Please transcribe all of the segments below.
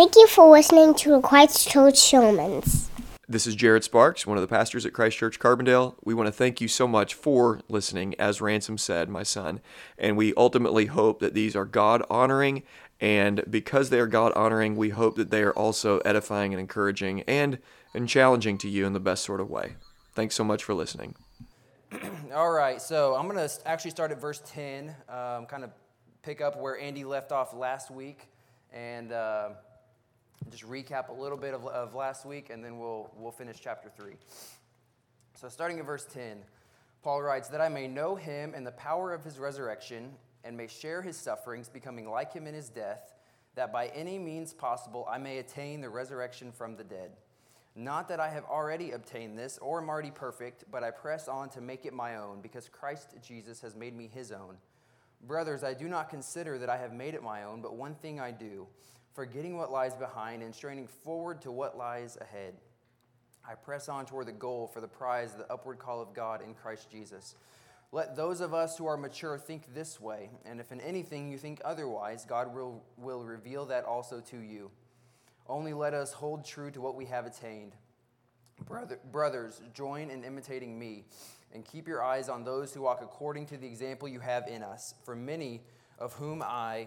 Thank you for listening to Christ Church Sermons. This is Jared Sparks, one of the pastors at Christ Church Carbondale. We want to thank you so much for listening, as Ransom said, my son. And we ultimately hope that these are God honoring. And because they are God honoring, we hope that they are also edifying and encouraging and, and challenging to you in the best sort of way. Thanks so much for listening. All right, so I'm going to actually start at verse 10, um, kind of pick up where Andy left off last week. And. Uh, just recap a little bit of, of last week, and then we'll, we'll finish chapter 3. So, starting in verse 10, Paul writes, That I may know him and the power of his resurrection, and may share his sufferings, becoming like him in his death, that by any means possible I may attain the resurrection from the dead. Not that I have already obtained this or am already perfect, but I press on to make it my own, because Christ Jesus has made me his own. Brothers, I do not consider that I have made it my own, but one thing I do forgetting what lies behind and straining forward to what lies ahead. I press on toward the goal for the prize, the upward call of God in Christ Jesus. Let those of us who are mature think this way, and if in anything you think otherwise, God will, will reveal that also to you. Only let us hold true to what we have attained. Brother, brothers, join in imitating me, and keep your eyes on those who walk according to the example you have in us. For many of whom I,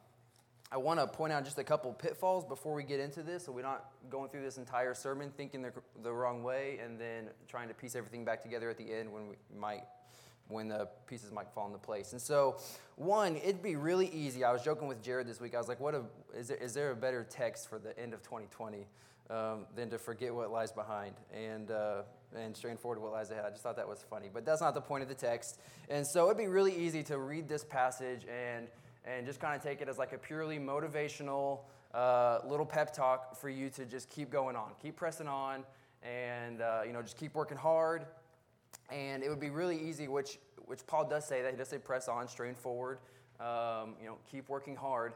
I want to point out just a couple pitfalls before we get into this so we're not going through this entire sermon thinking the, the wrong way and then trying to piece everything back together at the end when we might when the pieces might fall into place. And so, one, it'd be really easy. I was joking with Jared this week. I was like, "What a, is there, is there a better text for the end of 2020 um, than to forget what lies behind and uh, and strain forward what lies ahead?" I just thought that was funny, but that's not the point of the text. And so, it'd be really easy to read this passage and and just kind of take it as like a purely motivational uh, little pep talk for you to just keep going on, keep pressing on, and uh, you know just keep working hard. And it would be really easy, which which Paul does say that he does say press on, strain forward, um, you know, keep working hard.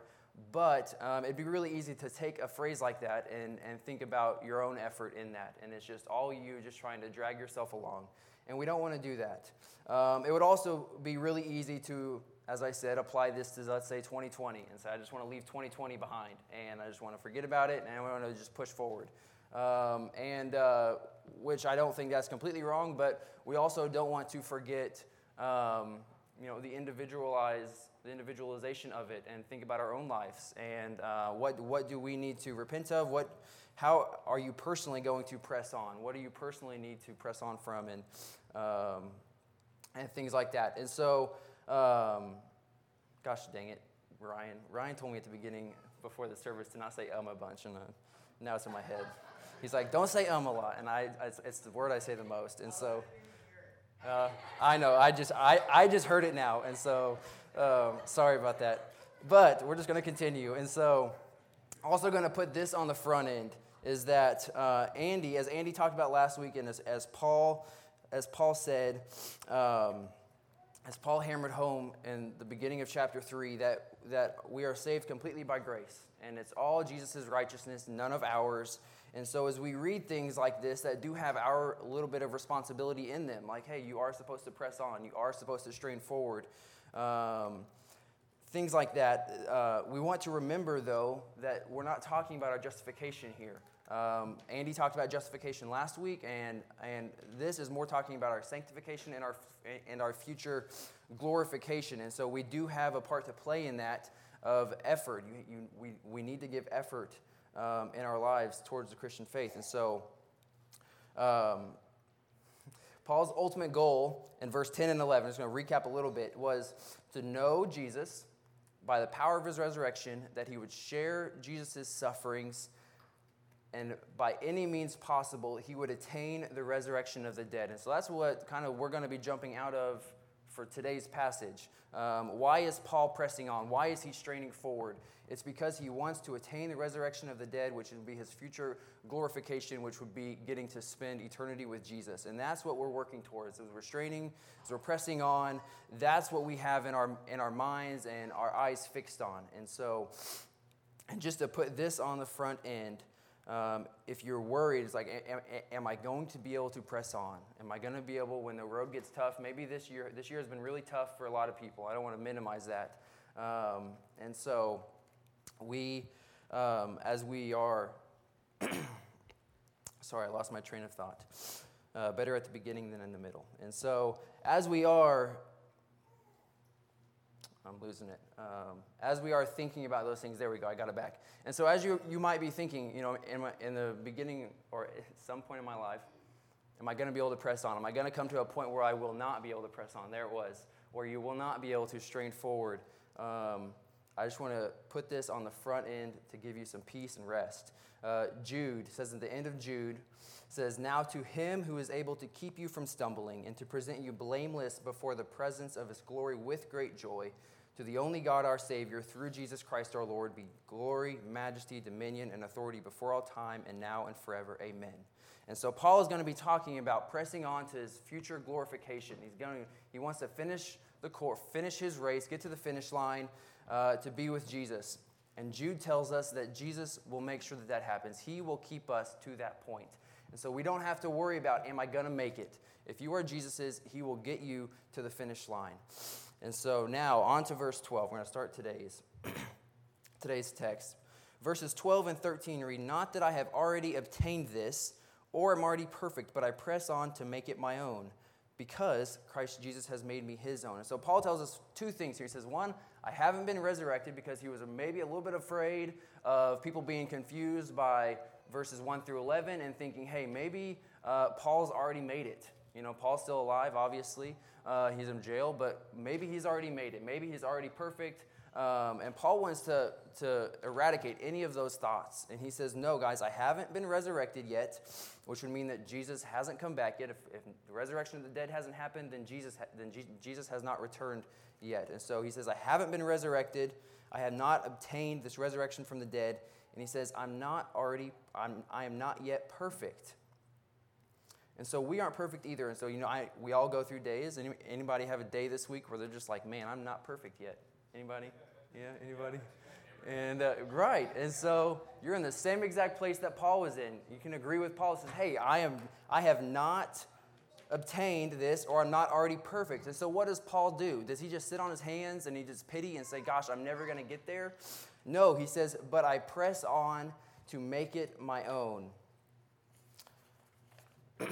But um, it'd be really easy to take a phrase like that and, and think about your own effort in that. And it's just all you just trying to drag yourself along. And we don't want to do that. Um, it would also be really easy to as I said, apply this to, let's say, 2020 and say, I just want to leave 2020 behind and I just want to forget about it and I want to just push forward. Um, and uh, which I don't think that's completely wrong, but we also don't want to forget, um, you know, the individualized, the individualization of it and think about our own lives and uh, what, what do we need to repent of? What, how are you personally going to press on? What do you personally need to press on from and, um, and things like that. And so, um, gosh dang it, Ryan. Ryan told me at the beginning, before the service, to not say um a bunch, and uh, now it's in my head. He's like, don't say um a lot, and I, it's, the word I say the most, and so. Uh, I know. I just I, I just heard it now, and so um, sorry about that. But we're just going to continue, and so also going to put this on the front end is that uh, Andy, as Andy talked about last week, and as, as Paul as Paul said. Um, as Paul hammered home in the beginning of chapter 3, that, that we are saved completely by grace. And it's all Jesus' righteousness, none of ours. And so, as we read things like this that do have our little bit of responsibility in them, like, hey, you are supposed to press on, you are supposed to strain forward, um, things like that, uh, we want to remember, though, that we're not talking about our justification here. Um, Andy talked about justification last week, and, and this is more talking about our sanctification and our, and our future glorification. And so we do have a part to play in that of effort. You, you, we, we need to give effort um, in our lives towards the Christian faith. And so um, Paul's ultimate goal in verse 10 and 11, I'm just going to recap a little bit, was to know Jesus by the power of his resurrection, that he would share Jesus' sufferings and by any means possible, he would attain the resurrection of the dead. And so that's what kind of we're going to be jumping out of for today's passage. Um, why is Paul pressing on? Why is he straining forward? It's because he wants to attain the resurrection of the dead, which would be his future glorification, which would be getting to spend eternity with Jesus. And that's what we're working towards. As we're straining, as we're pressing on, that's what we have in our, in our minds and our eyes fixed on. And so, and just to put this on the front end, um, if you're worried, it's like, am, am, I going to be able to press on? Am I going to be able, when the road gets tough? Maybe this year, this year has been really tough for a lot of people. I don't want to minimize that. Um, and so, we, um, as we are, sorry, I lost my train of thought. Uh, better at the beginning than in the middle. And so, as we are I'm losing it. Um, as we are thinking about those things, there we go, I got it back. And so, as you, you might be thinking, you know, in, my, in the beginning or at some point in my life, am I going to be able to press on? Am I going to come to a point where I will not be able to press on? There it was, where you will not be able to strain forward. Um, I just want to put this on the front end to give you some peace and rest. Uh, Jude says at the end of Jude, says, Now to him who is able to keep you from stumbling and to present you blameless before the presence of his glory with great joy, to the only God, our Savior, through Jesus Christ our Lord, be glory, majesty, dominion, and authority before all time and now and forever. Amen. And so Paul is going to be talking about pressing on to his future glorification. He's going to, he wants to finish the course, finish his race, get to the finish line uh, to be with Jesus. And Jude tells us that Jesus will make sure that that happens. He will keep us to that point. And so we don't have to worry about, am I going to make it? If you are Jesus's, he will get you to the finish line. And so now on to verse 12. We're going to start today's today's text. Verses 12 and 13 read, Not that I have already obtained this or am already perfect, but I press on to make it my own, because Christ Jesus has made me his own. And so Paul tells us two things here. He says, One, I haven't been resurrected because he was maybe a little bit afraid of people being confused by verses 1 through 11 and thinking, hey, maybe uh, Paul's already made it. You know, Paul's still alive, obviously. Uh, he's in jail, but maybe he's already made it. Maybe he's already perfect. Um, and Paul wants to, to eradicate any of those thoughts. And he says, No, guys, I haven't been resurrected yet, which would mean that Jesus hasn't come back yet. If, if the resurrection of the dead hasn't happened, then, Jesus, ha- then Jesus has not returned yet. And so he says, I haven't been resurrected. I have not obtained this resurrection from the dead. And he says, I'm not already, I'm, I am not yet perfect. And so we aren't perfect either. And so, you know, I, we all go through days. Any, anybody have a day this week where they're just like, man, I'm not perfect yet? Anybody? Yeah, anybody? And uh, right, and so you're in the same exact place that Paul was in. You can agree with Paul. Says, "Hey, I am, I have not obtained this, or I'm not already perfect." And so, what does Paul do? Does he just sit on his hands and he just pity and say, "Gosh, I'm never going to get there"? No, he says, "But I press on to make it my own."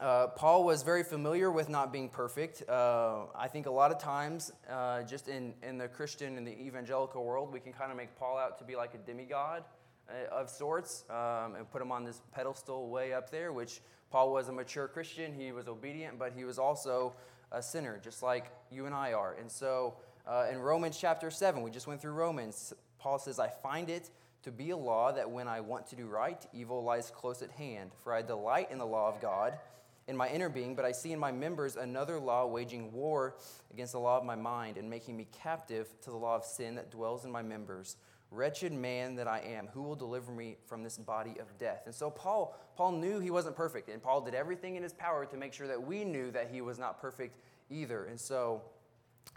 Uh, Paul was very familiar with not being perfect. Uh, I think a lot of times, uh, just in, in the Christian and the evangelical world, we can kind of make Paul out to be like a demigod uh, of sorts um, and put him on this pedestal way up there, which Paul was a mature Christian. He was obedient, but he was also a sinner, just like you and I are. And so uh, in Romans chapter 7, we just went through Romans, Paul says, I find it to be a law that when I want to do right, evil lies close at hand. For I delight in the law of God in my inner being, but I see in my members another law waging war against the law of my mind and making me captive to the law of sin that dwells in my members. Wretched man that I am, who will deliver me from this body of death? And so Paul, Paul knew he wasn't perfect, and Paul did everything in his power to make sure that we knew that he was not perfect either. And so,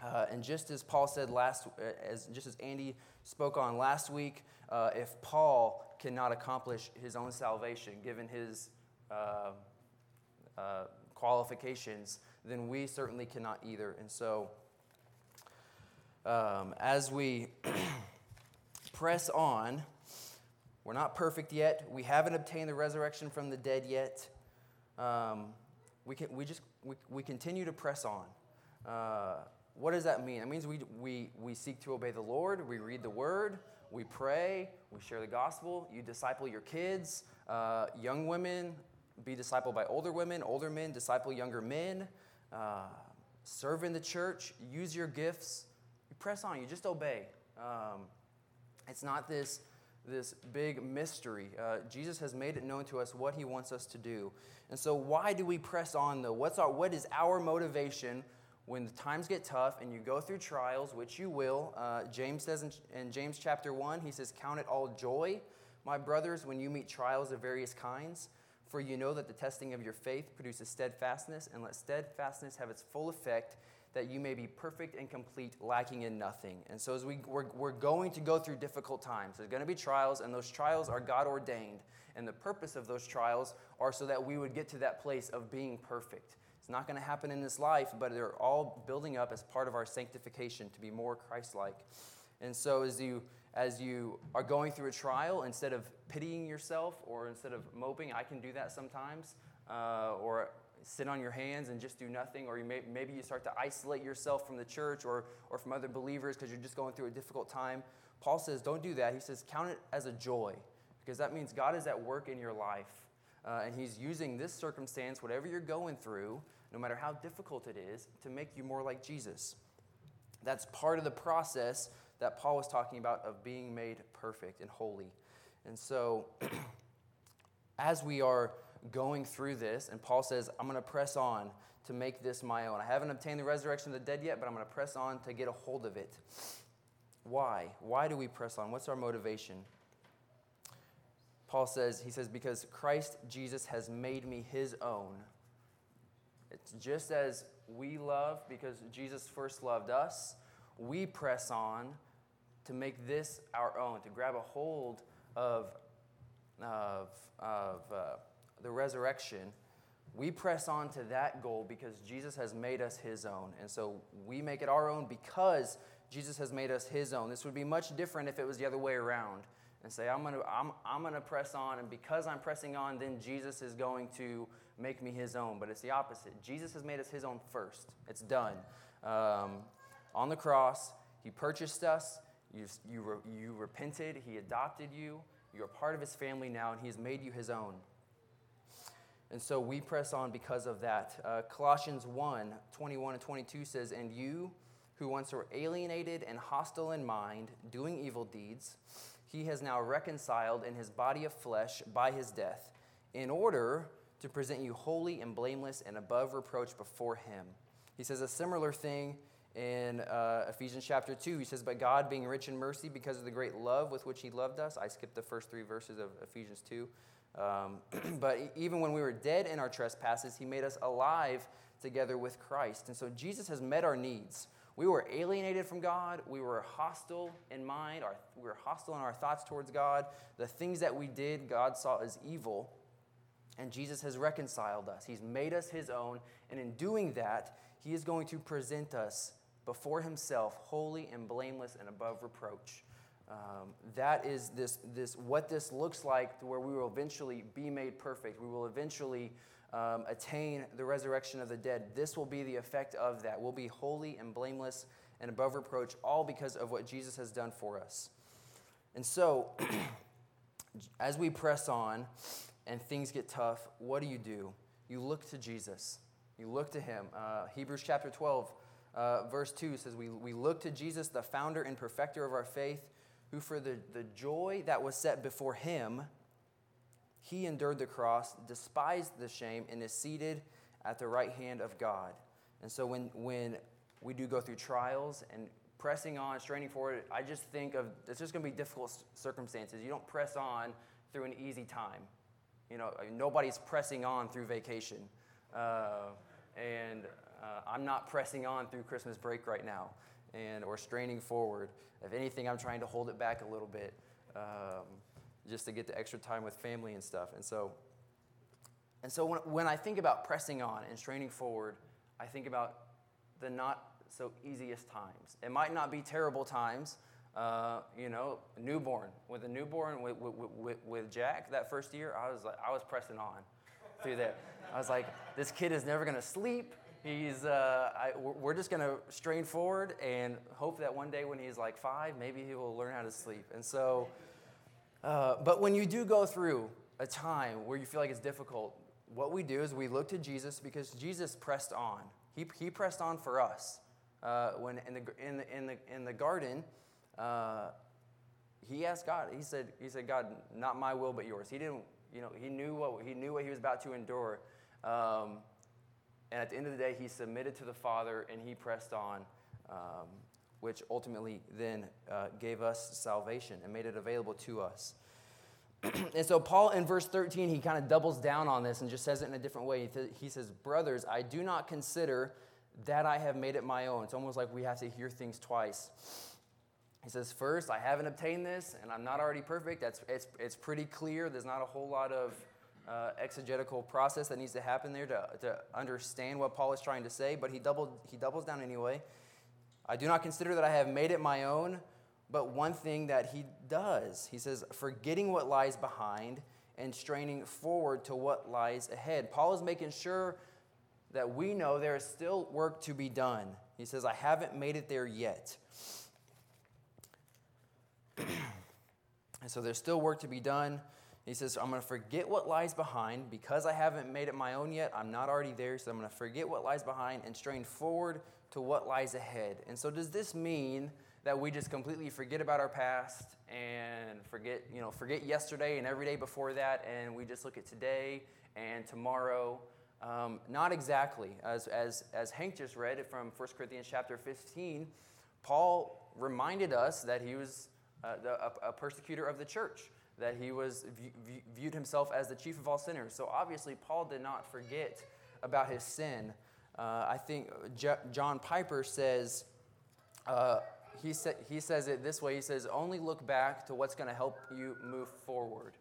uh, and just as Paul said last, uh, as just as Andy spoke on last week, uh, if Paul cannot accomplish his own salvation, given his uh, uh, qualifications, then we certainly cannot either. And so, um, as we press on, we're not perfect yet. We haven't obtained the resurrection from the dead yet. Um, we, can, we just we, we continue to press on. Uh, what does that mean? It means we, we, we seek to obey the Lord, we read the word, we pray, we share the gospel, you disciple your kids, uh, young women, be discipled by older women, older men, disciple younger men, uh, serve in the church, use your gifts. You press on, you just obey. Um, it's not this, this big mystery. Uh, Jesus has made it known to us what he wants us to do. And so, why do we press on though? What's our, what is our motivation when the times get tough and you go through trials, which you will, uh, James says in, in James chapter 1, he says, Count it all joy, my brothers, when you meet trials of various kinds. For you know that the testing of your faith produces steadfastness, and let steadfastness have its full effect, that you may be perfect and complete, lacking in nothing. And so, as we, we're, we're going to go through difficult times, there's going to be trials, and those trials are God ordained. And the purpose of those trials are so that we would get to that place of being perfect. It's not going to happen in this life, but they're all building up as part of our sanctification to be more Christ like. And so, as you as you are going through a trial, instead of pitying yourself or instead of moping, I can do that sometimes, uh, or sit on your hands and just do nothing, or you may, maybe you start to isolate yourself from the church or, or from other believers because you're just going through a difficult time. Paul says, don't do that. He says, count it as a joy because that means God is at work in your life. Uh, and He's using this circumstance, whatever you're going through, no matter how difficult it is, to make you more like Jesus. That's part of the process that Paul was talking about of being made perfect and holy. And so, as we are going through this, and Paul says, I'm going to press on to make this my own. I haven't obtained the resurrection of the dead yet, but I'm going to press on to get a hold of it. Why? Why do we press on? What's our motivation? Paul says, he says, because Christ Jesus has made me his own. It's just as we love because Jesus first loved us, we press on to make this our own, to grab a hold of, of, of uh, the resurrection. We press on to that goal because Jesus has made us his own. And so we make it our own because Jesus has made us his own. This would be much different if it was the other way around and say, I'm going to I'm, I'm gonna press on, and because I'm pressing on, then Jesus is going to make me his own. But it's the opposite. Jesus has made us his own first. It's done. Um, on the cross, he purchased us, you, you, re, you repented, He adopted you, you're part of His family now, and He has made you His own. And so we press on because of that. Uh, Colossians 1 21 and 22 says, And you who once were alienated and hostile in mind, doing evil deeds, he has now reconciled in his body of flesh by his death, in order to present you holy and blameless and above reproach before him. He says a similar thing in uh, Ephesians chapter 2. He says, But God, being rich in mercy because of the great love with which He loved us. I skipped the first three verses of Ephesians 2. Um, but even when we were dead in our trespasses, He made us alive together with Christ. And so Jesus has met our needs. We were alienated from God. We were hostile in mind. Our, we were hostile in our thoughts towards God. The things that we did, God saw as evil. And Jesus has reconciled us. He's made us His own. And in doing that, He is going to present us before himself, holy and blameless and above reproach. Um, that is this, this, what this looks like to where we will eventually be made perfect. We will eventually um, attain the resurrection of the dead. This will be the effect of that. We'll be holy and blameless and above reproach, all because of what Jesus has done for us. And so, as we press on and things get tough, what do you do? You look to Jesus. You look to him. Uh, Hebrews chapter 12 uh, verse 2 says, we, we look to Jesus, the founder and perfecter of our faith, who for the, the joy that was set before him, he endured the cross, despised the shame, and is seated at the right hand of God. And so when, when we do go through trials and pressing on, straining forward, I just think of it's just going to be difficult circumstances. You don't press on through an easy time. You know, nobody's pressing on through vacation. Uh, and uh, I'm not pressing on through Christmas break right now and or straining forward. If anything, I'm trying to hold it back a little bit um, just to get the extra time with family and stuff. And so, and so when, when I think about pressing on and straining forward, I think about the not so easiest times. It might not be terrible times. Uh, you know, newborn with a newborn with, with, with, with Jack that first year, I was like, I was pressing on through that. I was like, this kid is never going to sleep. He's, uh, I, we're just going to strain forward and hope that one day when he's like five, maybe he will learn how to sleep. And so, uh, but when you do go through a time where you feel like it's difficult, what we do is we look to Jesus because Jesus pressed on. He, he pressed on for us. Uh, when in the, in the, in the, in the garden, uh, he asked God, he said, he said, God, not my will, but yours. He didn't, you know, he knew what he knew what he was about to endure. Um, and at the end of the day, he submitted to the Father and he pressed on, um, which ultimately then uh, gave us salvation and made it available to us. and so, Paul in verse 13, he kind of doubles down on this and just says it in a different way. He says, Brothers, I do not consider that I have made it my own. It's almost like we have to hear things twice. He says, First, I haven't obtained this, and I'm not already perfect. That's, it's, it's pretty clear. There's not a whole lot of uh, exegetical process that needs to happen there to, to understand what Paul is trying to say, but he, doubled, he doubles down anyway. I do not consider that I have made it my own, but one thing that he does, he says, forgetting what lies behind and straining forward to what lies ahead. Paul is making sure that we know there is still work to be done. He says, I haven't made it there yet. and so there's still work to be done. He says, I'm going to forget what lies behind because I haven't made it my own yet. I'm not already there, so I'm going to forget what lies behind and strain forward to what lies ahead. And so, does this mean that we just completely forget about our past and forget, you know, forget yesterday and every day before that, and we just look at today and tomorrow? Um, not exactly. As, as, as Hank just read from 1 Corinthians chapter 15, Paul reminded us that he was uh, a, a persecutor of the church that he was viewed himself as the chief of all sinners. So obviously, Paul did not forget about his sin. Uh, I think J- John Piper says, uh, he, sa- he says it this way he says, only look back to what's going to help you move forward.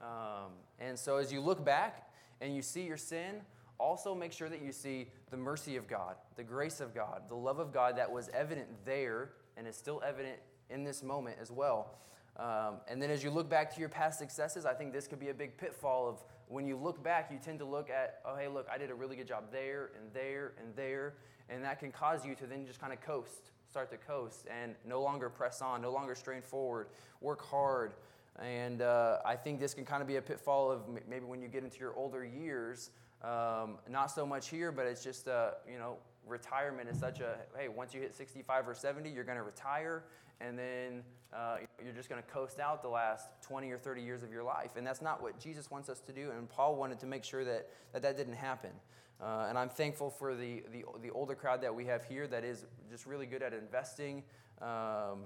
Um, and so as you look back and you see your sin, also make sure that you see the mercy of God, the grace of God, the love of God that was evident there and is still evident in this moment as well. Um, and then as you look back to your past successes, I think this could be a big pitfall of when you look back, you tend to look at, oh, hey, look, I did a really good job there and there and there. And that can cause you to then just kind of coast, start to coast, and no longer press on, no longer strain forward, work hard. And uh, I think this can kind of be a pitfall of maybe when you get into your older years, um, not so much here, but it's just, uh, you know, retirement is such a, hey, once you hit 65 or 70, you're going to retire and then uh, you're just going to coast out the last 20 or 30 years of your life. And that's not what Jesus wants us to do. And Paul wanted to make sure that that, that didn't happen. Uh, and I'm thankful for the, the, the, older crowd that we have here that is just really good at investing um,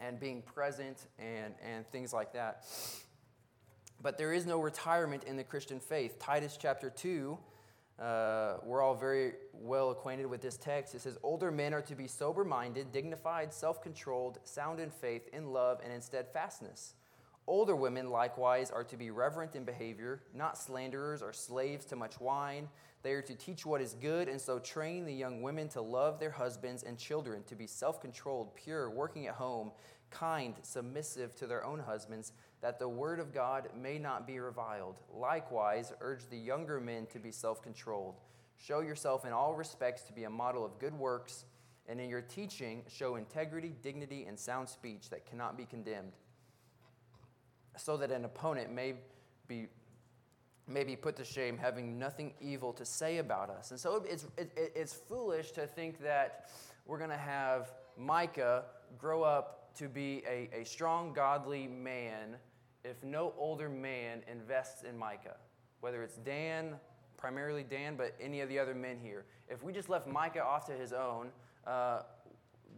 and being present and, and things like that. But there is no retirement in the Christian faith. Titus chapter 2 uh, we're all very well acquainted with this text. It says, Older men are to be sober minded, dignified, self controlled, sound in faith, in love, and in steadfastness. Older women, likewise, are to be reverent in behavior, not slanderers or slaves to much wine. They are to teach what is good, and so train the young women to love their husbands and children, to be self controlled, pure, working at home, kind, submissive to their own husbands that the word of God may not be reviled. Likewise, urge the younger men to be self controlled. Show yourself in all respects to be a model of good works, and in your teaching, show integrity, dignity, and sound speech that cannot be condemned, so that an opponent may be may be put to shame, having nothing evil to say about us. And so it's, it, it's foolish to think that we're going to have Micah grow up to be a, a strong, godly man if no older man invests in Micah, whether it's Dan, primarily Dan, but any of the other men here, if we just left Micah off to his own, uh,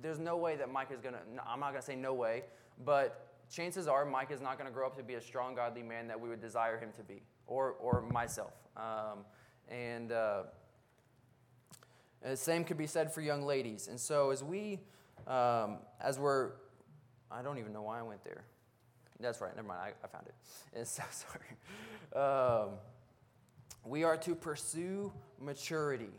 there's no way that Micah is going to, I'm not going to say no way, but chances are Micah is not going to grow up to be a strong, godly man that we would desire him to be, or, or myself. Um, and uh, the same could be said for young ladies. And so as we, um, as we're, I don't even know why I went there. That's right. Never mind. I, I found it. And so sorry. Um, we are to pursue maturity.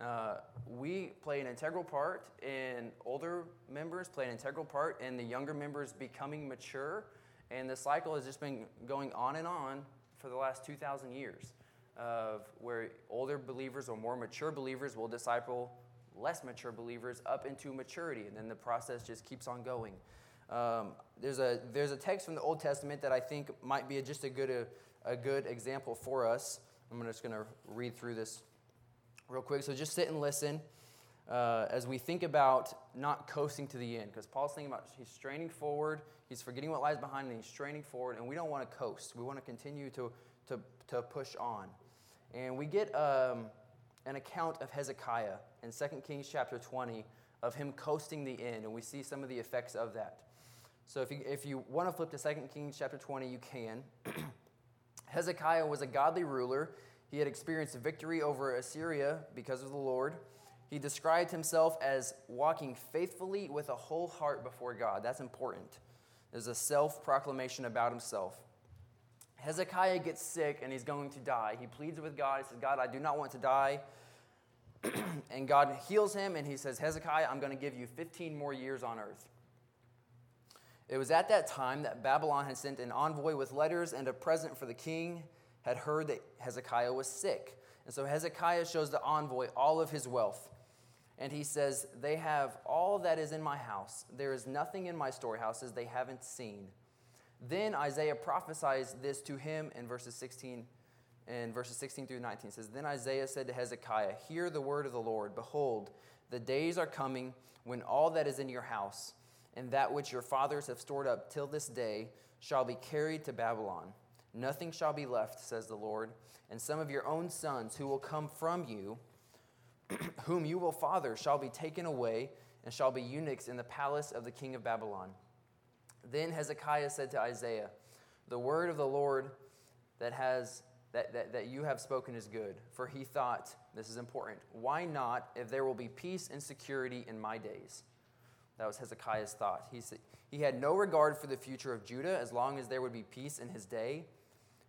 Uh, we play an integral part in older members, play an integral part in the younger members becoming mature. And the cycle has just been going on and on for the last 2,000 years of where older believers or more mature believers will disciple less mature believers up into maturity. And then the process just keeps on going. Um, there's, a, there's a text from the Old Testament that I think might be just a good, a, a good example for us. I'm just going to read through this real quick. So just sit and listen uh, as we think about not coasting to the end. Because Paul's thinking about he's straining forward, he's forgetting what lies behind, and he's straining forward. And we don't want to coast. We want to continue to, to, to push on. And we get um, an account of Hezekiah in 2 Kings chapter 20 of him coasting the end, and we see some of the effects of that. So if you, if you want to flip to 2 Kings chapter 20, you can. Hezekiah was a godly ruler. He had experienced victory over Assyria because of the Lord. He described himself as walking faithfully with a whole heart before God. That's important. There's a self proclamation about himself. Hezekiah gets sick and he's going to die. He pleads with God. He says, God, I do not want to die. and God heals him and he says, Hezekiah, I'm going to give you 15 more years on earth. It was at that time that Babylon had sent an envoy with letters and a present for the king, had heard that Hezekiah was sick. And so Hezekiah shows the envoy all of his wealth. And he says, They have all that is in my house. There is nothing in my storehouses they haven't seen. Then Isaiah prophesies this to him in verses 16 and verses 16 through 19. It says, Then Isaiah said to Hezekiah, Hear the word of the Lord. Behold, the days are coming when all that is in your house and that which your fathers have stored up till this day shall be carried to Babylon. Nothing shall be left, says the Lord, and some of your own sons who will come from you, whom you will father, shall be taken away and shall be eunuchs in the palace of the king of Babylon. Then Hezekiah said to Isaiah, The word of the Lord that has that, that, that you have spoken is good. For he thought, this is important, why not if there will be peace and security in my days? That was Hezekiah's thought. He, said, he had no regard for the future of Judah as long as there would be peace in his day.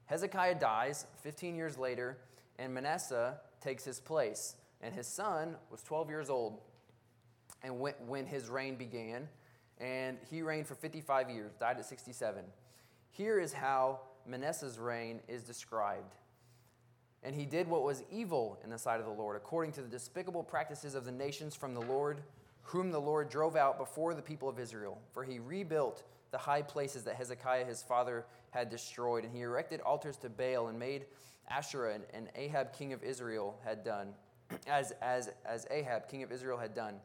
Hezekiah dies 15 years later, and Manasseh takes his place. And his son was 12 years old and when, when his reign began and he reigned for 55 years, died at 67. Here is how Manasseh's reign is described. And he did what was evil in the sight of the Lord, according to the despicable practices of the nations from the Lord, whom the Lord drove out before the people of Israel. For he rebuilt the high places that Hezekiah his father had destroyed, and he erected altars to Baal and made Asherah and, and Ahab king of Israel had done, as, as, as Ahab king of Israel had done.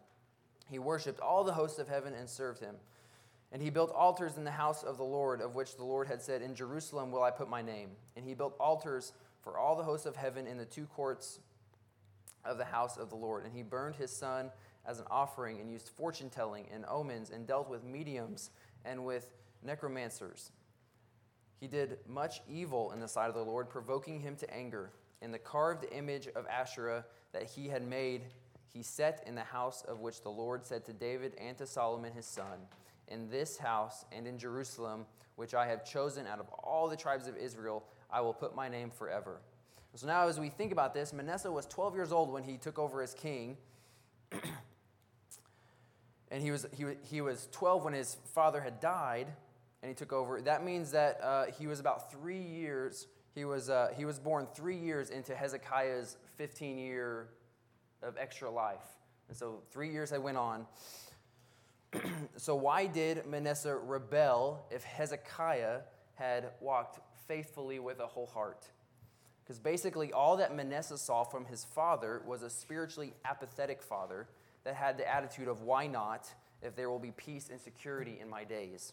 He worshiped all the hosts of heaven and served him. And he built altars in the house of the Lord, of which the Lord had said, In Jerusalem will I put my name. And he built altars for all the hosts of heaven in the two courts of the house of the Lord. And he burned his son as an offering, and used fortune telling and omens, and dealt with mediums and with necromancers. He did much evil in the sight of the Lord, provoking him to anger. And the carved image of Asherah that he had made he set in the house of which the Lord said to David and to Solomon his son, In this house and in Jerusalem, which I have chosen out of all the tribes of Israel, I will put my name forever. So now, as we think about this, Manasseh was 12 years old when he took over as king. and he was, he, he was 12 when his father had died and he took over. That means that uh, he was about three years, he was, uh, he was born three years into Hezekiah's 15 year of extra life. And so three years had went on. so why did Manasseh rebel if Hezekiah had walked faithfully with a whole heart? Because basically, all that Manasseh saw from his father was a spiritually apathetic father that had the attitude of, why not, if there will be peace and security in my days?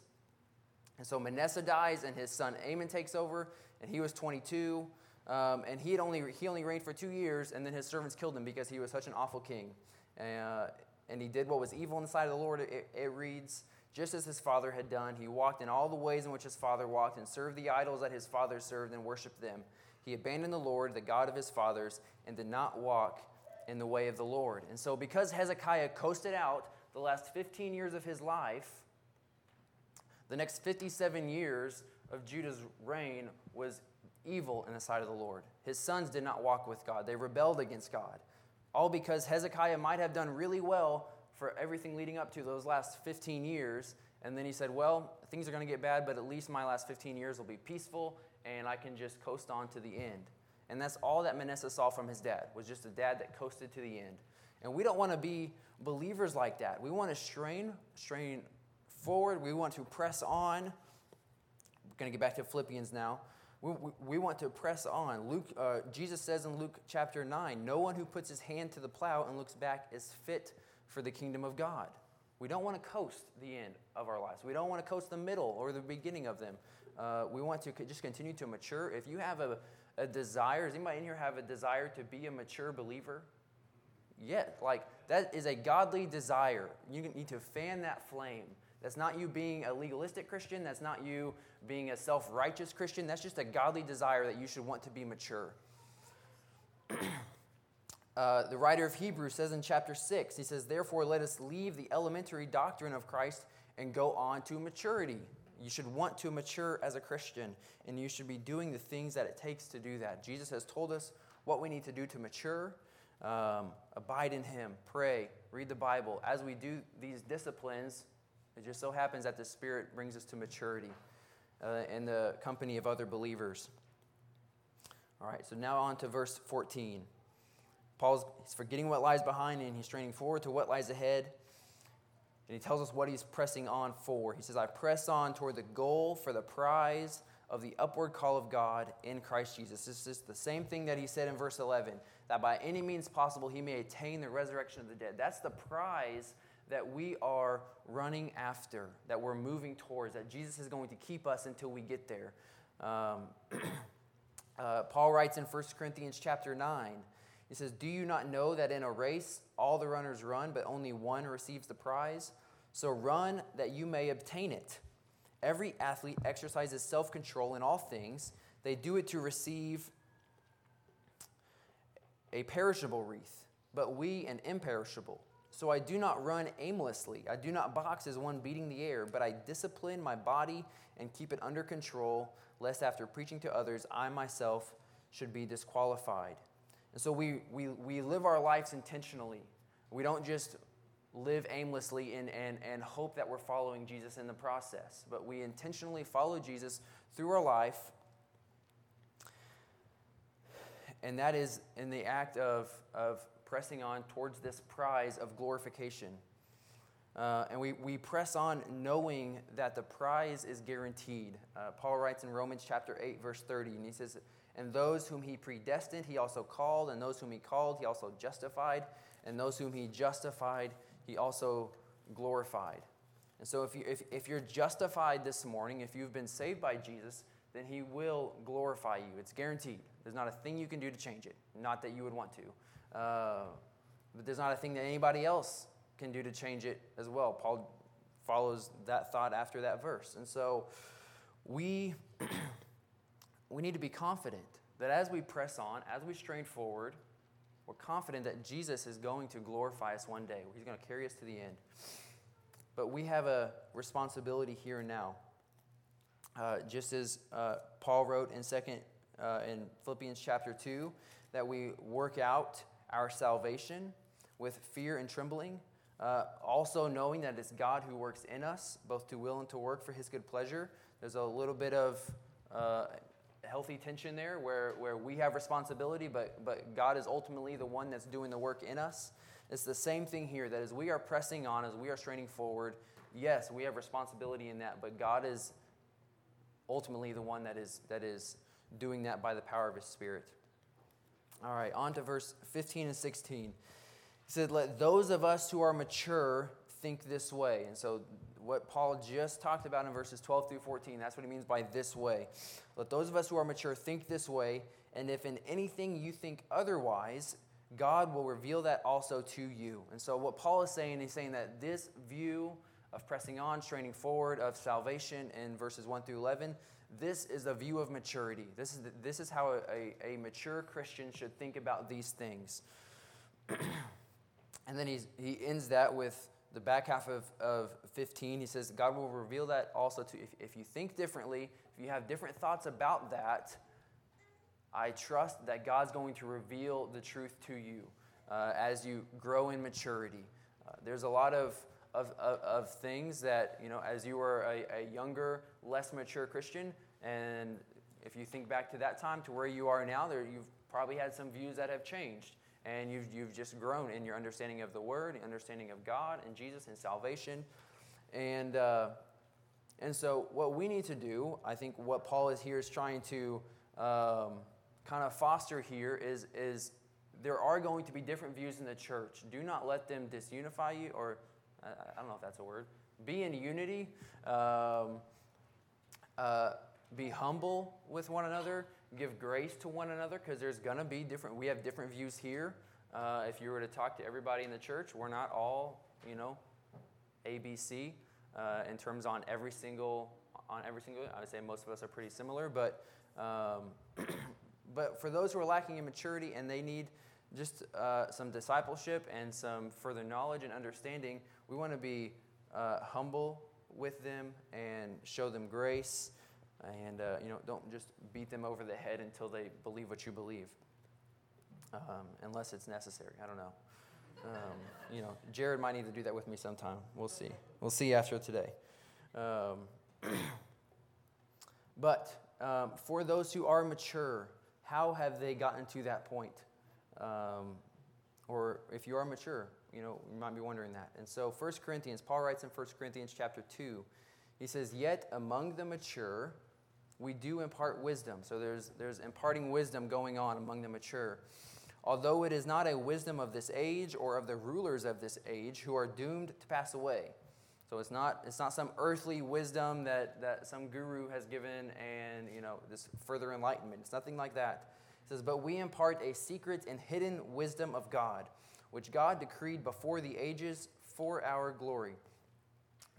And so Manasseh dies, and his son Amon takes over, and he was 22. Um, and he, had only, he only reigned for two years, and then his servants killed him because he was such an awful king. Uh, and he did what was evil in the sight of the Lord. It, it reads, just as his father had done, he walked in all the ways in which his father walked, and served the idols that his father served, and worshiped them. He abandoned the Lord, the God of his fathers, and did not walk in the way of the Lord. And so, because Hezekiah coasted out the last 15 years of his life, the next 57 years of Judah's reign was evil in the sight of the Lord. His sons did not walk with God, they rebelled against God. All because Hezekiah might have done really well for everything leading up to those last 15 years. And then he said, Well, things are going to get bad, but at least my last 15 years will be peaceful and I can just coast on to the end. And that's all that Manasseh saw from his dad, was just a dad that coasted to the end. And we don't want to be believers like that. We want to strain, strain forward. We want to press on. We're going to get back to Philippians now. We, we, want to press on. Luke, uh, Jesus says in Luke chapter 9, no one who puts his hand to the plow and looks back is fit for the kingdom of God. We don't want to coast the end of our lives. We don't want to coast the middle or the beginning of them. Uh, we want to just continue to mature. If you have a, a desire? Does anybody in here have a desire to be a mature believer? Yeah, like that is a godly desire. You need to fan that flame. That's not you being a legalistic Christian. That's not you being a self righteous Christian. That's just a godly desire that you should want to be mature. uh, the writer of Hebrews says in chapter 6, he says, Therefore, let us leave the elementary doctrine of Christ and go on to maturity. You should want to mature as a Christian, and you should be doing the things that it takes to do that. Jesus has told us what we need to do to mature. Um, abide in Him, pray, read the Bible. As we do these disciplines, it just so happens that the Spirit brings us to maturity uh, in the company of other believers. All right, so now on to verse 14. Paul's he's forgetting what lies behind and he's straining forward to what lies ahead. And he tells us what he's pressing on for. He says, I press on toward the goal for the prize of the upward call of God in Christ Jesus. This is the same thing that he said in verse 11 that by any means possible he may attain the resurrection of the dead. That's the prize that we are running after, that we're moving towards, that Jesus is going to keep us until we get there. Um, uh, Paul writes in 1 Corinthians chapter 9, he says, Do you not know that in a race all the runners run, but only one receives the prize? So run that you may obtain it. Every athlete exercises self control in all things. They do it to receive a perishable wreath, but we an imperishable. So I do not run aimlessly. I do not box as one beating the air, but I discipline my body and keep it under control, lest after preaching to others, I myself should be disqualified. And so we, we, we live our lives intentionally. We don't just live aimlessly and, and, and hope that we're following Jesus in the process, but we intentionally follow Jesus through our life. And that is in the act of, of pressing on towards this prize of glorification. Uh, and we, we press on knowing that the prize is guaranteed. Uh, Paul writes in Romans chapter 8, verse 30, and he says, And those whom he predestined, he also called, and those whom he called, he also justified, and those whom he justified, he also glorified. And so if, you, if, if you're justified this morning, if you've been saved by Jesus, then he will glorify you. It's guaranteed. There's not a thing you can do to change it, not that you would want to. Uh, but there's not a thing that anybody else can do to change it as well. Paul follows that thought after that verse. And so we, we need to be confident that as we press on, as we strain forward, we're confident that Jesus is going to glorify us one day. He's going to carry us to the end. But we have a responsibility here and now. Uh, just as uh, Paul wrote in second uh, in Philippians chapter 2, that we work out our salvation with fear and trembling, uh, also knowing that it's God who works in us, both to will and to work for his good pleasure. There's a little bit of uh, healthy tension there where, where we have responsibility, but, but God is ultimately the one that's doing the work in us. It's the same thing here that as we are pressing on, as we are straining forward, yes, we have responsibility in that, but God is ultimately the one that is, that is doing that by the power of his Spirit. All right, on to verse 15 and 16. He said, Let those of us who are mature think this way. And so, what Paul just talked about in verses 12 through 14, that's what he means by this way. Let those of us who are mature think this way, and if in anything you think otherwise, God will reveal that also to you. And so, what Paul is saying, he's saying that this view of pressing on, straining forward, of salvation in verses 1 through 11, this is a view of maturity. This is, the, this is how a, a, mature Christian should think about these things. and then he's, he ends that with the back half of, of 15. He says, God will reveal that also to if, if you think differently, if you have different thoughts about that, I trust that God's going to reveal the truth to you uh, as you grow in maturity. Uh, there's a lot of of, of, of, things that, you know, as you were a, a younger, less mature Christian, and if you think back to that time to where you are now, there, you've probably had some views that have changed. And you've, you've just grown in your understanding of the Word, understanding of God and Jesus and salvation. And, uh, and so, what we need to do, I think what Paul is here is trying to um, kind of foster here is, is there are going to be different views in the church. Do not let them disunify you or I, I don't know if that's a word. Be in unity. Um, uh, be humble with one another give grace to one another because there's going to be different, we have different views here. Uh, if you were to talk to everybody in the church, we're not all, you know, ABC uh, in terms on every single, on every single, I would say most of us are pretty similar, but, um, but for those who are lacking in maturity and they need just uh, some discipleship and some further knowledge and understanding, we want to be uh, humble with them and show them grace and uh, you know don't just beat them over the head until they believe what you believe um, unless it's necessary. I don't know. Um, you know jared might need to do that with me sometime. We'll see. We'll see after today. Um, but um, for those who are mature how have they gotten to that point? Um, or if you are mature you know, you might be wondering that. And so 1 Corinthians, Paul writes in 1 Corinthians chapter 2, he says, Yet among the mature, we do impart wisdom. So there's, there's imparting wisdom going on among the mature. Although it is not a wisdom of this age or of the rulers of this age who are doomed to pass away. So it's not, it's not some earthly wisdom that, that some guru has given and, you know, this further enlightenment. It's nothing like that. It says, But we impart a secret and hidden wisdom of God which God decreed before the ages for our glory.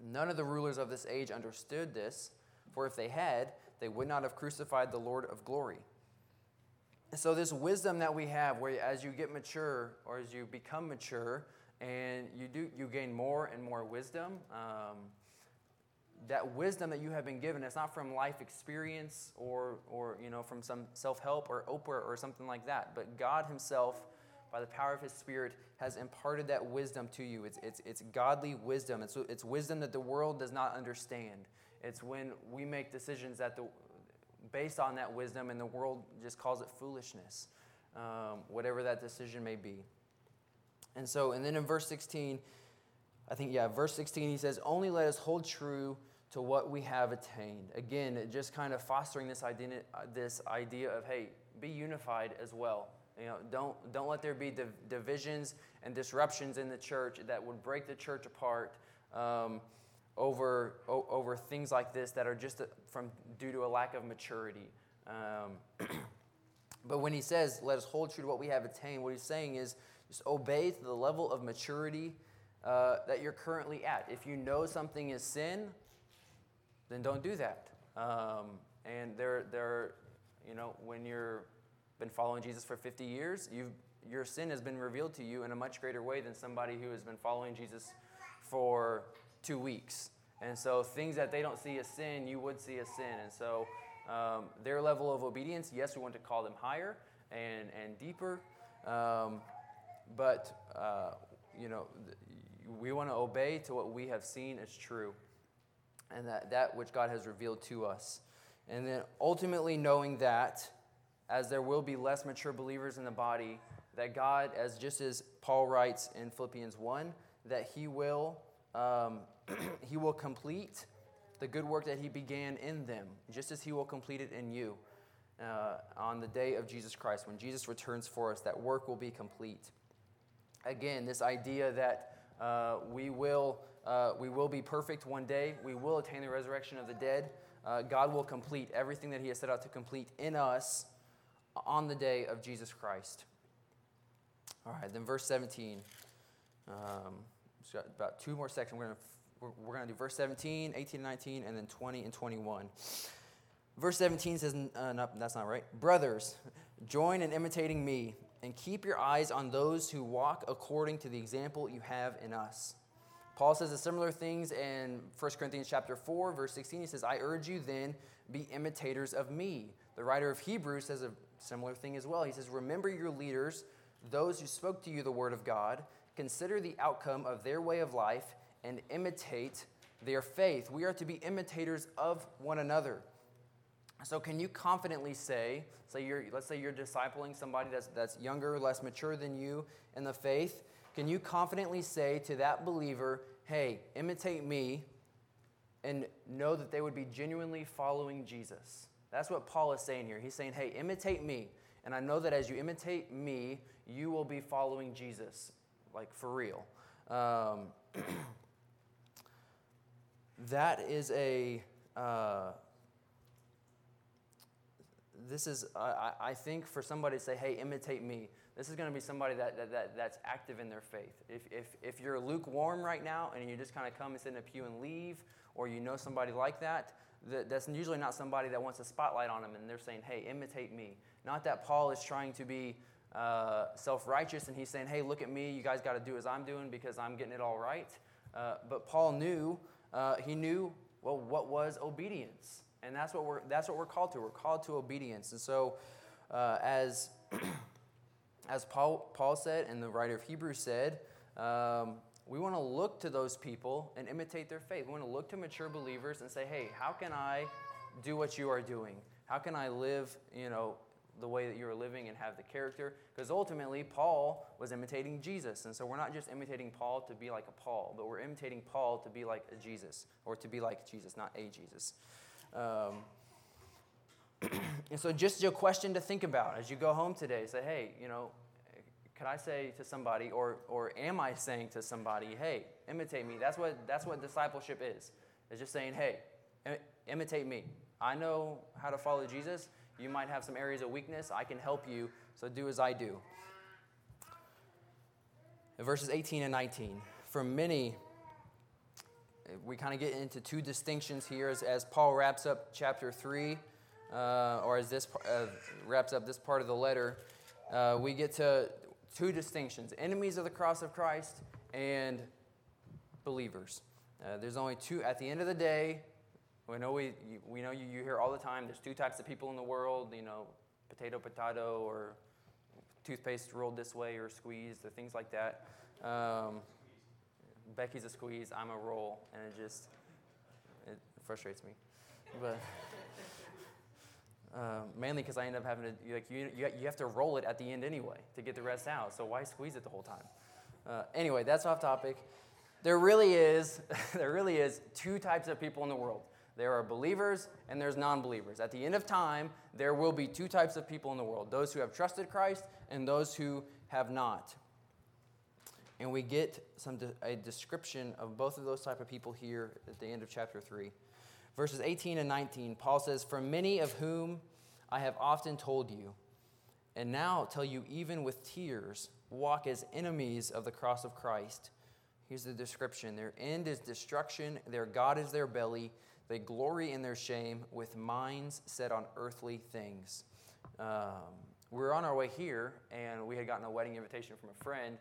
None of the rulers of this age understood this, for if they had, they would not have crucified the Lord of glory. So, this wisdom that we have, where as you get mature or as you become mature and you, do, you gain more and more wisdom, um, that wisdom that you have been given, it's not from life experience or, or you know, from some self help or Oprah or something like that, but God Himself by the power of his spirit, has imparted that wisdom to you. It's, it's, it's godly wisdom. It's, it's wisdom that the world does not understand. It's when we make decisions that the, based on that wisdom and the world just calls it foolishness, um, whatever that decision may be. And so, and then in verse 16, I think, yeah, verse 16, he says, Only let us hold true to what we have attained. Again, just kind of fostering this idea, this idea of, hey, be unified as well. You know, don't, don't let there be div- divisions and disruptions in the church that would break the church apart um, over, o- over things like this that are just a, from, due to a lack of maturity. Um, but when he says, let us hold true to what we have attained, what he's saying is just obey to the level of maturity uh, that you're currently at. If you know something is sin, then don't do that. Um, and there, there, you know, when you're been following Jesus for 50 years, your sin has been revealed to you in a much greater way than somebody who has been following Jesus for two weeks. And so, things that they don't see as sin, you would see as sin. And so, um, their level of obedience, yes, we want to call them higher and, and deeper. Um, but, uh, you know, we want to obey to what we have seen as true and that, that which God has revealed to us. And then ultimately knowing that as there will be less mature believers in the body, that God, as just as Paul writes in Philippians 1, that he will, um, he will complete the good work that he began in them, just as he will complete it in you uh, on the day of Jesus Christ. When Jesus returns for us, that work will be complete. Again, this idea that uh, we, will, uh, we will be perfect one day, we will attain the resurrection of the dead. Uh, God will complete everything that he has set out to complete in us on the day of Jesus Christ. All right, then verse 17. Um, about two more sections. We're going we're, we're to do verse 17, 18, 19, and then 20 and 21. Verse 17 says, uh, no, that's not right. Brothers, join in imitating me, and keep your eyes on those who walk according to the example you have in us. Paul says the similar things in 1 Corinthians chapter 4, verse 16. He says, I urge you then, be imitators of me. The writer of Hebrews says a similar thing as well. He says, Remember your leaders, those who spoke to you the word of God, consider the outcome of their way of life, and imitate their faith. We are to be imitators of one another. So, can you confidently say, say you're, let's say you're discipling somebody that's, that's younger, less mature than you in the faith, can you confidently say to that believer, hey, imitate me, and know that they would be genuinely following Jesus? That's what Paul is saying here. He's saying, hey, imitate me. And I know that as you imitate me, you will be following Jesus, like for real. Um, that is a. Uh, this is, I I think, for somebody to say, hey, imitate me, this is going to be somebody that, that, that, that's active in their faith. If, if, if you're lukewarm right now and you just kind of come and sit in a pew and leave, or you know somebody like that, that, that's usually not somebody that wants a spotlight on them and they're saying, hey, imitate me. Not that Paul is trying to be uh, self righteous and he's saying, hey, look at me, you guys got to do as I'm doing because I'm getting it all right. Uh, but Paul knew, uh, he knew, well, what was obedience? And that's what we're, that's what we're called to. We're called to obedience. And so, uh, as, as Paul, Paul said and the writer of Hebrews said, um, we want to look to those people and imitate their faith. We want to look to mature believers and say, hey, how can I do what you are doing? How can I live, you know, the way that you are living and have the character? Because ultimately, Paul was imitating Jesus. And so we're not just imitating Paul to be like a Paul, but we're imitating Paul to be like a Jesus, or to be like Jesus, not a Jesus. Um, and so, just a question to think about as you go home today say, hey, you know, could I say to somebody, or, or am I saying to somebody, hey, imitate me? That's what, that's what discipleship is. It's just saying, hey, imitate me. I know how to follow Jesus. You might have some areas of weakness. I can help you, so do as I do. Verses 18 and 19, for many, we kind of get into two distinctions here as, as Paul wraps up chapter 3, uh, or as this uh, wraps up this part of the letter. Uh, we get to two distinctions enemies of the cross of Christ and believers. Uh, there's only two, at the end of the day, we know, we, we know you, you hear all the time there's two types of people in the world, you know, potato, potato, or toothpaste rolled this way or squeezed, or things like that. Um, Becky's a squeeze, I'm a roll, and it just it frustrates me. But uh, mainly because I end up having to like you, you you have to roll it at the end anyway to get the rest out. So why squeeze it the whole time? Uh, anyway, that's off topic. There really is there really is two types of people in the world. There are believers and there's non-believers. At the end of time, there will be two types of people in the world: those who have trusted Christ and those who have not. And we get some de- a description of both of those type of people here at the end of chapter 3. Verses 18 and 19, Paul says, For many of whom I have often told you, and now tell you even with tears, walk as enemies of the cross of Christ. Here's the description Their end is destruction, their God is their belly. They glory in their shame with minds set on earthly things. Um, we were on our way here, and we had gotten a wedding invitation from a friend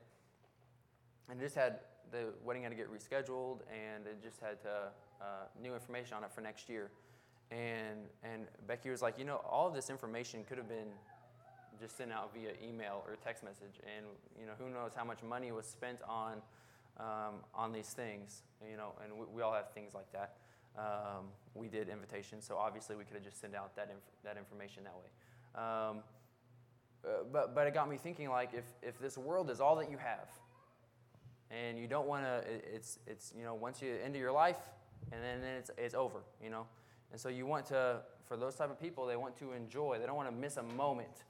and just had the wedding had to get rescheduled, and it just had to, uh, new information on it for next year. And and Becky was like, you know, all of this information could have been just sent out via email or text message, and you know, who knows how much money was spent on um, on these things, you know, and we, we all have things like that. Um, we did invitations, so obviously we could have just sent out that inf- that information that way. Um, uh, but but it got me thinking, like, if if this world is all that you have and you don't want to it's it's you know once you end your life and then, then it's it's over you know? And so you want to for those type of people they want to enjoy they don't want to miss a moment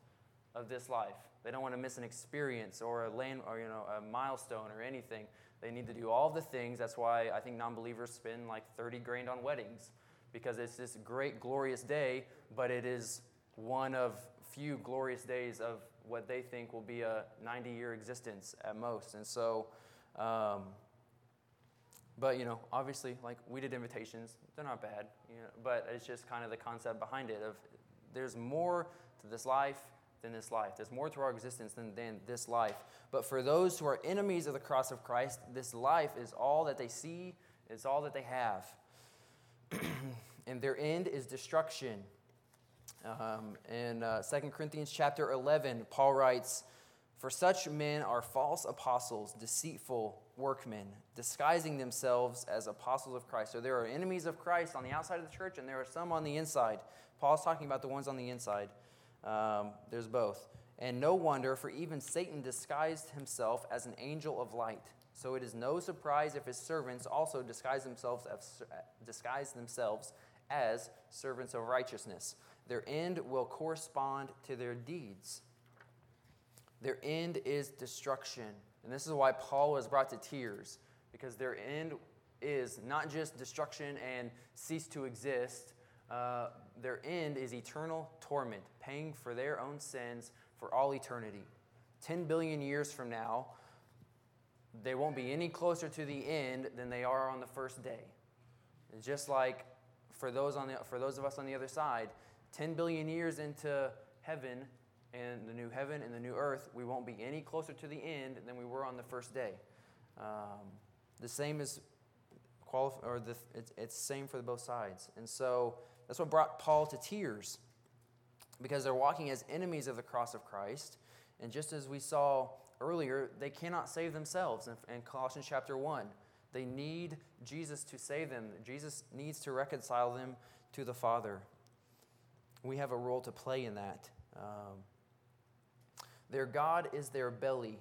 of this life. They don't want to miss an experience or a land or you know a milestone or anything they need to do all the things that's why i think non-believers spend like 30 grand on weddings because it's this great glorious day but it is one of few glorious days of what they think will be a 90 year existence at most and so um, but you know, obviously, like we did invitations, they're not bad. You know, but it's just kind of the concept behind it of there's more to this life than this life. There's more to our existence than, than this life. But for those who are enemies of the cross of Christ, this life is all that they see, it's all that they have. and their end is destruction. Um, in uh, 2 Corinthians chapter 11, Paul writes, for such men are false apostles, deceitful workmen, disguising themselves as apostles of Christ. So there are enemies of Christ on the outside of the church, and there are some on the inside. Paul's talking about the ones on the inside. Um, there's both. And no wonder, for even Satan disguised himself as an angel of light. So it is no surprise if his servants also disguise themselves as, disguise themselves as servants of righteousness. Their end will correspond to their deeds. Their end is destruction. And this is why Paul was brought to tears, because their end is not just destruction and cease to exist. Uh, their end is eternal torment, paying for their own sins for all eternity. 10 billion years from now, they won't be any closer to the end than they are on the first day. It's just like for those, on the, for those of us on the other side, 10 billion years into heaven and the new heaven and the new earth, we won't be any closer to the end than we were on the first day. Um, the same is qualif- or the, it's, it's same for both sides. And so that's what brought Paul to tears because they're walking as enemies of the cross of Christ. And just as we saw earlier, they cannot save themselves in, Colossians chapter 1. They need Jesus to save them. Jesus needs to reconcile them to the Father. We have a role to play in that. Um, their God is their belly.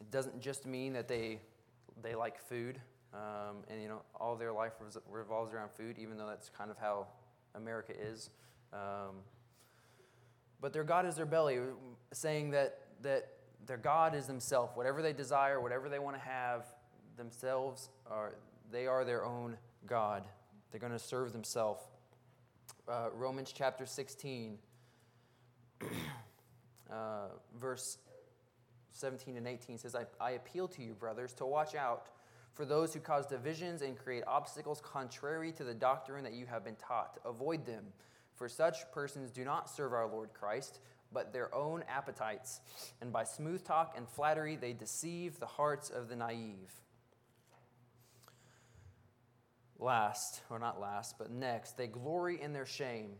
It doesn't just mean that they, they like food um, and you know all their life revolves around food, even though that's kind of how America is. Um, but their God is their belly, saying that, that their God is themselves. Whatever they desire, whatever they want to have, themselves are they are their own God. They're going to serve themselves. Uh, Romans chapter 16, uh, verse 17 and 18 says, I, I appeal to you, brothers, to watch out for those who cause divisions and create obstacles contrary to the doctrine that you have been taught. Avoid them, for such persons do not serve our Lord Christ, but their own appetites. And by smooth talk and flattery, they deceive the hearts of the naive. Last, or not last, but next, they glory in their shame.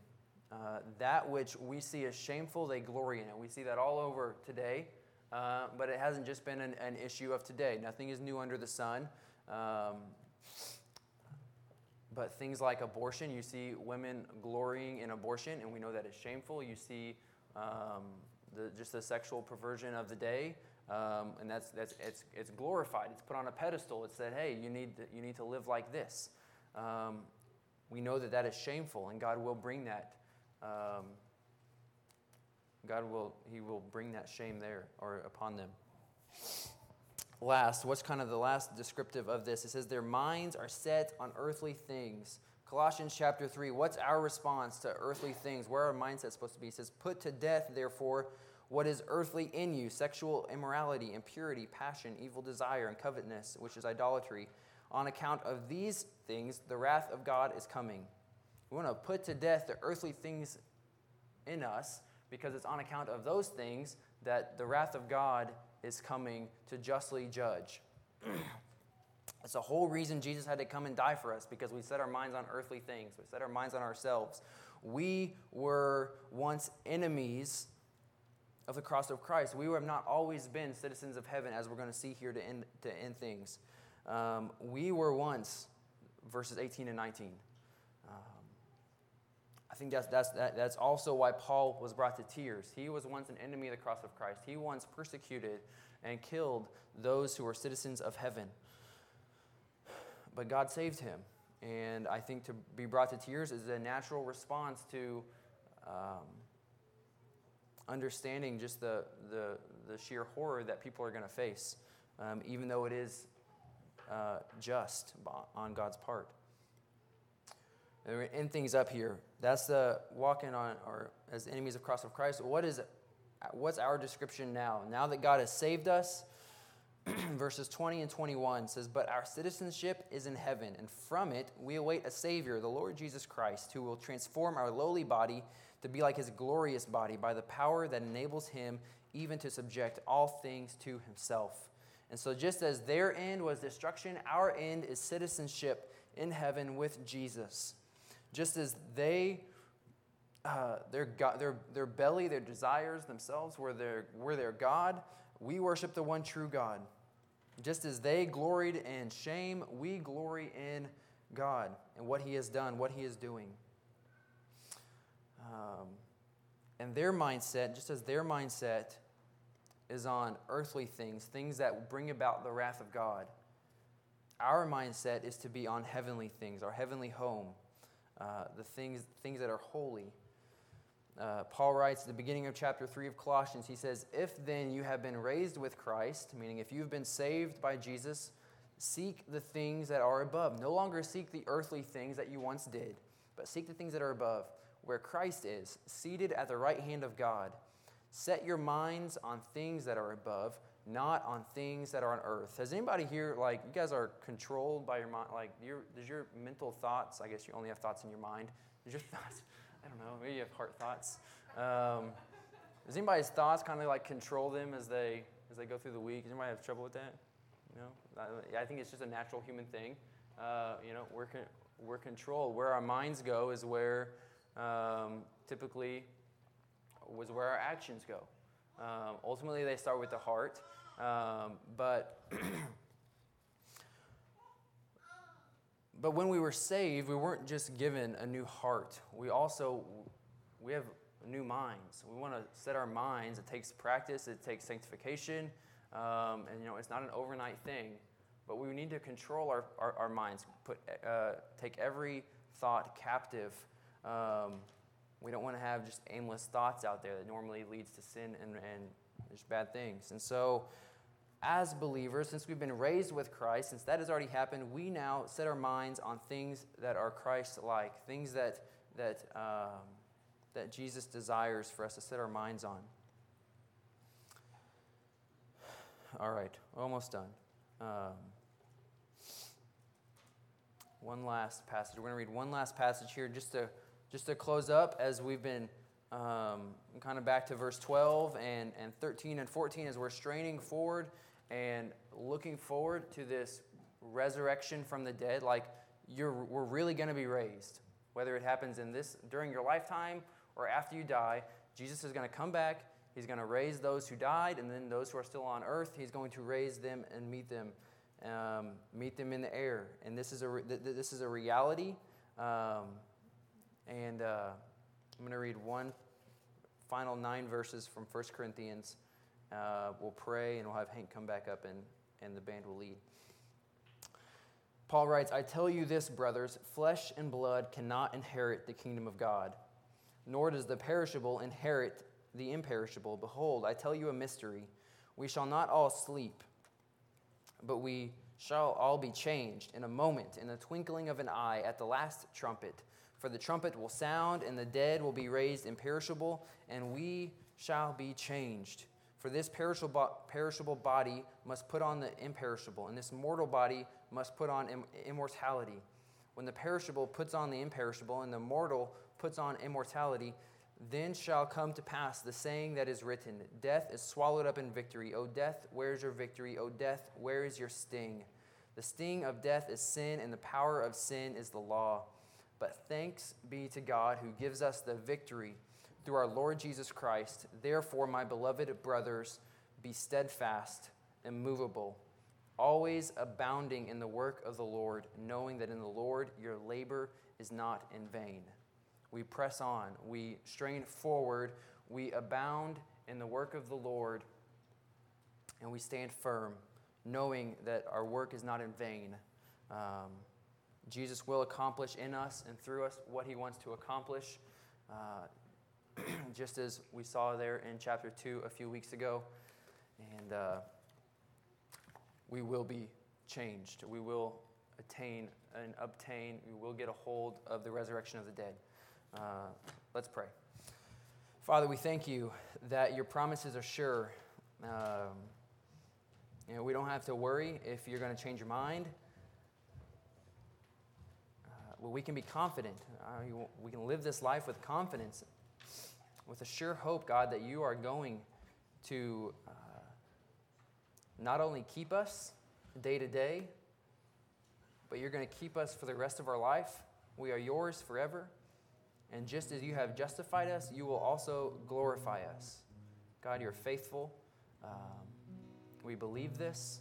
Uh, that which we see as shameful, they glory in it. We see that all over today. Uh, but it hasn't just been an, an, issue of today. Nothing is new under the sun. Um, but things like abortion, you see women glorying in abortion, and we know that is shameful. You see um, the, just the sexual perversion of the day, um, and that's, that's, it's, it's glorified. It's put on a pedestal. It said, hey, you need to, you need to live like this. Um, we know that that is shameful, and God will bring that um, God will, He will bring that shame there or upon them. Last, what's kind of the last descriptive of this? It says, Their minds are set on earthly things. Colossians chapter 3, what's our response to earthly things? Where are our mindset supposed to be? It says, Put to death, therefore, what is earthly in you sexual immorality, impurity, passion, evil desire, and covetousness, which is idolatry. On account of these things, the wrath of God is coming. We want to put to death the earthly things in us because it's on account of those things that the wrath of God is coming to justly judge. it's the whole reason Jesus had to come and die for us because we set our minds on earthly things, we set our minds on ourselves. We were once enemies of the cross of Christ. We have not always been citizens of heaven, as we're going to see here to end, to end things. Um, we were once, verses 18 and 19. Think that's, that's, that, that's also why Paul was brought to tears. He was once an enemy of the cross of Christ. He once persecuted and killed those who were citizens of heaven. But God saved him. And I think to be brought to tears is a natural response to um, understanding just the, the, the, sheer horror that people are going to face, um, even though it is uh, just on God's part. And we end things up here. That's the walking on, or as enemies of cross of Christ. What is, what's our description now? Now that God has saved us, verses 20 and 21 says, But our citizenship is in heaven, and from it we await a Savior, the Lord Jesus Christ, who will transform our lowly body to be like his glorious body by the power that enables him even to subject all things to himself. And so, just as their end was destruction, our end is citizenship in heaven with Jesus just as they, uh, their, God, their, their belly, their desires themselves were their, were their God, we worship the one true God. Just as they gloried in shame, we glory in God and what He has done, what He is doing. Um, and their mindset, just as their mindset is on earthly things, things that bring about the wrath of God, our mindset is to be on heavenly things, our heavenly home, uh, the things, things that are holy. Uh, Paul writes at the beginning of chapter 3 of Colossians, he says, If then you have been raised with Christ, meaning if you've been saved by Jesus, seek the things that are above. No longer seek the earthly things that you once did. but seek the things that are above, where Christ is, seated at the right hand of God. Set your minds on things that are above, not on things that are on earth. Has anybody here, like, you guys are controlled by your mind? Like, your, does your mental thoughts, I guess you only have thoughts in your mind. Does your thoughts, I don't know, maybe you have heart thoughts. Um, does anybody's thoughts kind of like control them as they, as they go through the week? Does anybody have trouble with that? You know, I, think it's just a natural human thing. Uh, you know, we're, con- we're controlled. Where our minds go is where um, typically was where our actions go. Um, ultimately, they start with the heart, um, but but when we were saved, we weren't just given a new heart. We also we have new minds. We want to set our minds. It takes practice. It takes sanctification, um, and you know it's not an overnight thing. But we need to control our, our, our minds. Put uh, take every thought captive. Um, we don't want to have just aimless thoughts out there that normally leads to sin and, and just bad things. And so, as believers, since we've been raised with Christ, since that has already happened, we now set our minds on things that are Christ-like, things that that um, that Jesus desires for us to set our minds on. All right, almost done. Um, one last passage. We're going to read one last passage here just to just to close up as we've been um, kind of back to verse 12 and, and 13 and 14 as we're straining forward and looking forward to this resurrection from the dead like you're, we're really going to be raised. Whether it happens in this during your lifetime or after you die jesus is going to come back he's going to raise those who died and then those who are still on earth he's going to raise them and meet them um, meet them in the air. And this is a, this is a reality um, and uh, I'm going to read one final nine verses from 1 Corinthians. Uh, we'll pray and we'll have Hank come back up and, and the band will lead. Paul writes, I tell you this, brothers, flesh and blood cannot inherit the kingdom of God, nor does the perishable inherit the imperishable. Behold, I tell you a mystery. We shall not all sleep, but we shall all be changed in a moment, in the twinkling of an eye, at the last trumpet. For the trumpet will sound, and the dead will be raised imperishable, and we shall be changed. For this perishable body must put on the imperishable, and this mortal body must put on immortality. When the perishable puts on the imperishable, and the mortal puts on immortality, then shall come to pass the saying that is written Death is swallowed up in victory. O death, where is your victory? O death, where is your sting? The sting of death is sin, and the power of sin is the law. But thanks be to God who gives us the victory through our Lord Jesus Christ. Therefore, my beloved brothers, be steadfast, immovable, always abounding in the work of the Lord, knowing that in the Lord your labor is not in vain. We press on, we strain forward, we abound in the work of the Lord, and we stand firm, knowing that our work is not in vain. Um, Jesus will accomplish in us and through us what he wants to accomplish, uh, just as we saw there in chapter 2 a few weeks ago. And uh, we will be changed. We will attain and obtain, we will get a hold of the resurrection of the dead. Uh, let's pray. Father, we thank you that your promises are sure. Um, you know, we don't have to worry if you're going to change your mind we can be confident. Uh, we can live this life with confidence, with a sure hope, God, that you are going to uh, not only keep us day to day, but you're going to keep us for the rest of our life. We are yours forever. And just as you have justified us, you will also glorify us. God, you're faithful. Um, we believe this,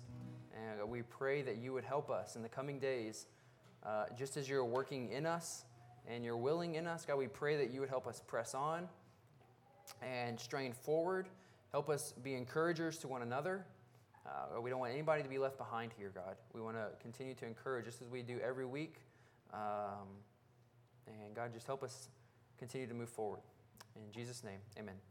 and we pray that you would help us in the coming days uh, just as you're working in us and you're willing in us, God, we pray that you would help us press on and strain forward. Help us be encouragers to one another. Uh, we don't want anybody to be left behind here, God. We want to continue to encourage just as we do every week. Um, and God, just help us continue to move forward. In Jesus' name, amen.